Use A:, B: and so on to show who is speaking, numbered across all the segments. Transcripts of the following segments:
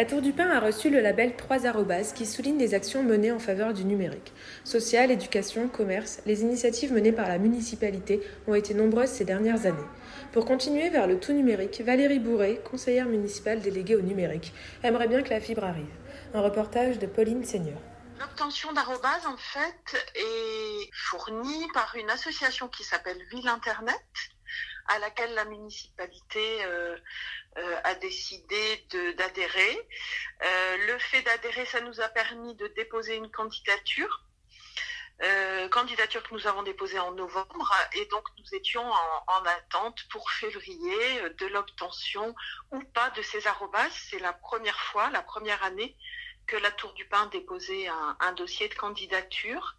A: La Tour du Pin a reçu le label 3 arrobas qui souligne les actions menées en faveur du numérique. Social, éducation, commerce, les initiatives menées par la municipalité ont été nombreuses ces dernières années. Pour continuer vers le tout numérique, Valérie Bourré, conseillère municipale déléguée au numérique, aimerait bien que la fibre arrive. Un reportage de Pauline Seigneur.
B: L'obtention d'arrobase, en fait, est fournie par une association qui s'appelle Ville Internet, à laquelle la municipalité euh, euh, a décidé d'adhérer. Euh, le fait d'adhérer, ça nous a permis de déposer une candidature. Candidature que nous avons déposée en novembre et donc nous étions en, en attente pour février de l'obtention ou pas de ces arrobas. C'est la première fois, la première année que la Tour du Pin déposait un, dossier de candidature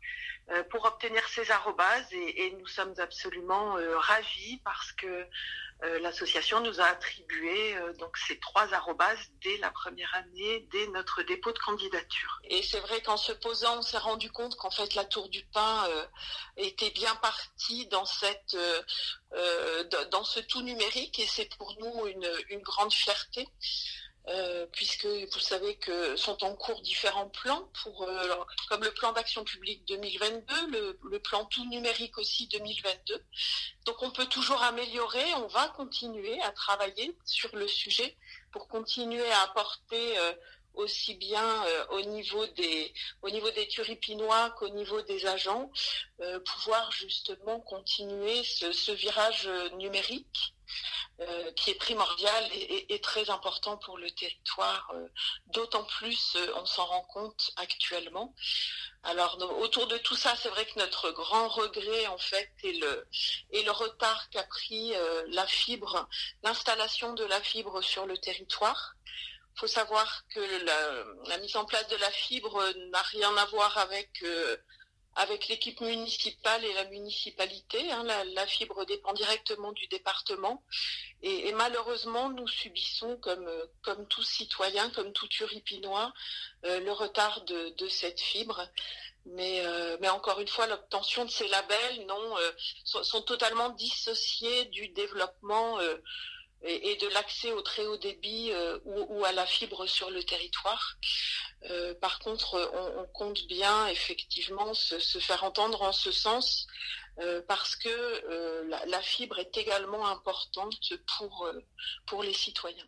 B: pour obtenir ces arrobas et, nous sommes absolument euh, ravis parce que euh, l'association nous a attribué euh, donc ces trois arrobas dès la première année, dès notre dépôt de candidature. Et c'est vrai qu'en se posant, on s'est rendu compte qu'en fait la Tour du Pin euh, était bien partie dans cette dans ce tout numérique et c'est pour nous une grande fierté. Euh, puisque vous savez que sont en cours différents plans pour euh, comme le plan d'action publique 2022, le, plan tout numérique aussi 2022. Donc on peut toujours améliorer, on va continuer à travailler sur le sujet pour continuer à apporter euh, aussi bien au niveau des au niveau des turipinois qu'au niveau des agents pouvoir justement continuer ce virage numérique euh, qui est primordial et, et, très important pour le territoire. Euh, D'autant plus, euh, on s'en rend compte actuellement. Alors autour de tout ça, c'est vrai que notre grand regret en fait est le retard qu'a pris la fibre, l'installation de la fibre sur le territoire. Il faut savoir que la, mise en place de la fibre n'a rien à voir avec avec l'équipe municipale et la municipalité. Hein, la, fibre dépend directement du département. Et, malheureusement, nous subissons, comme, comme tous citoyens, comme tout Turipinois, euh, le retard de, cette fibre. Mais, euh, mais encore une fois, l'obtention de ces labels non, euh, sont, sont, totalement dissociés du développement euh, et, de l'accès au très haut débit euh, ou, à la fibre sur le territoire. Euh, par contre, on, compte bien effectivement se, faire entendre en ce sens euh, parce que la, fibre est également importante pour les citoyens.